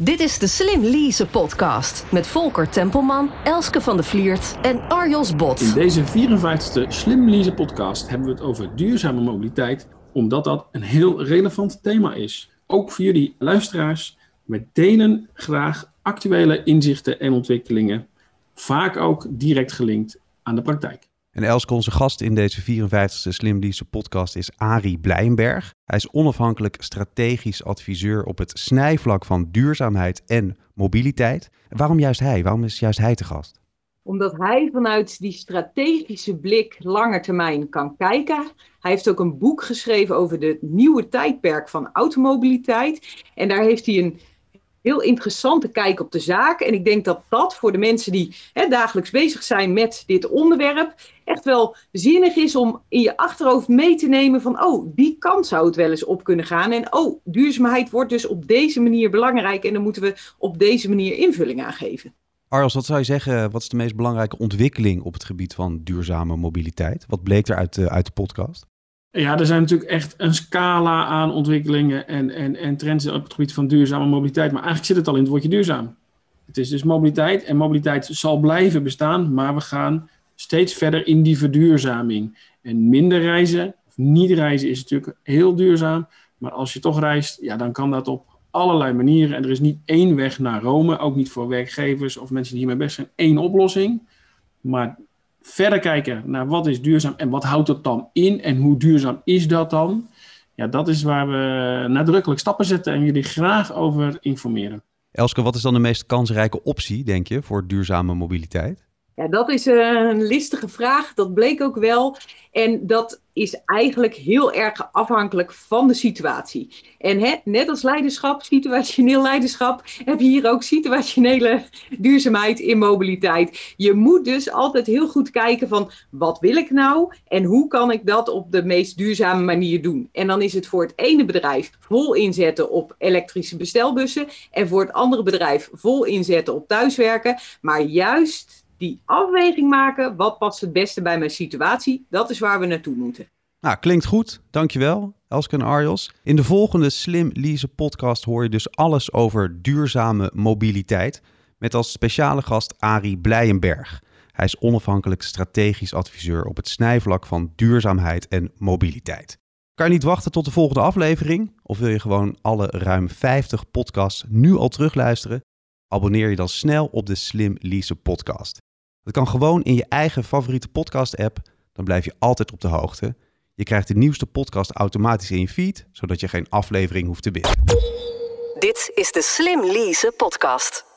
Dit is de Slim Lease podcast met Volker Tempelman, Elske van de Vliert en Arjos Bot. In deze 54e Slim Lease podcast hebben we het over duurzame mobiliteit, omdat dat een heel relevant thema is. Ook voor jullie luisteraars. We delen graag actuele inzichten en ontwikkelingen, vaak ook direct gelinkt aan de praktijk. En Elske, onze gast in deze 54e Slim podcast is Arie Blijnberg. Hij is onafhankelijk strategisch adviseur op het snijvlak van duurzaamheid en mobiliteit. Waarom juist hij? Waarom is juist hij te gast? Omdat hij vanuit die strategische blik langer termijn kan kijken. Hij heeft ook een boek geschreven over de nieuwe tijdperk van automobiliteit. En daar heeft hij een heel interessante kijk op de zaak. En ik denk dat dat voor de mensen die hè, dagelijks bezig zijn met dit onderwerp echt wel zinnig is om in je achterhoofd mee te nemen van, oh, die kant zou het wel eens op kunnen gaan. En oh, duurzaamheid wordt dus op deze manier belangrijk en dan moeten we op deze manier invulling aan geven. Arles, wat zou je zeggen, wat is de meest belangrijke ontwikkeling op het gebied van duurzame mobiliteit? Wat bleek er uit, de, uit de podcast? Ja, er zijn natuurlijk echt een scala aan ontwikkelingen en, en, en trends op het gebied van duurzame mobiliteit. Maar eigenlijk zit het al in het woordje duurzaam. Het is dus mobiliteit en mobiliteit zal blijven bestaan, maar we gaan steeds verder in die verduurzaming. En minder reizen, of niet reizen, is natuurlijk heel duurzaam. Maar als je toch reist, ja, dan kan dat op allerlei manieren. En er is niet één weg naar Rome, ook niet voor werkgevers of mensen die hiermee best zijn, één oplossing. Maar verder kijken naar wat is duurzaam en wat houdt dat dan in en hoe duurzaam is dat dan? Ja, dat is waar we nadrukkelijk stappen zetten en jullie graag over informeren. Elske, wat is dan de meest kansrijke optie, denk je, voor duurzame mobiliteit? Ja, dat is eh, een listige vraag. Dat bleek ook wel. En dat is eigenlijk heel erg afhankelijk van de situatie. En hè, net als leiderschap, situationeel leiderschap, heb je hier ook situationele duurzaamheid in mobiliteit. Je moet dus altijd heel goed kijken van wat wil ik nou en hoe kan ik dat op de meest duurzame manier doen. En dan is het voor het ene bedrijf vol inzetten op elektrische bestelbussen en voor het andere bedrijf vol inzetten op thuiswerken. Maar juist die afweging maken, wat past het beste bij mijn situatie, dat is waar we naartoe moeten. Nou, klinkt goed. Dankjewel, Elske en Arjos. In de volgende Slim Lease podcast hoor je dus alles over duurzame mobiliteit. Met als speciale gast Arie Blijenberg. Hij is onafhankelijk strategisch adviseur op het snijvlak van duurzaamheid en mobiliteit. Kan je niet wachten tot de volgende aflevering? Of wil je gewoon alle ruim 50 podcasts nu al terugluisteren? Abonneer je dan snel op de Slim Lease podcast. Dat kan gewoon in je eigen favoriete podcast-app. Dan blijf je altijd op de hoogte. Je krijgt de nieuwste podcast automatisch in je feed, zodat je geen aflevering hoeft te missen. Dit is de Slim Lease podcast.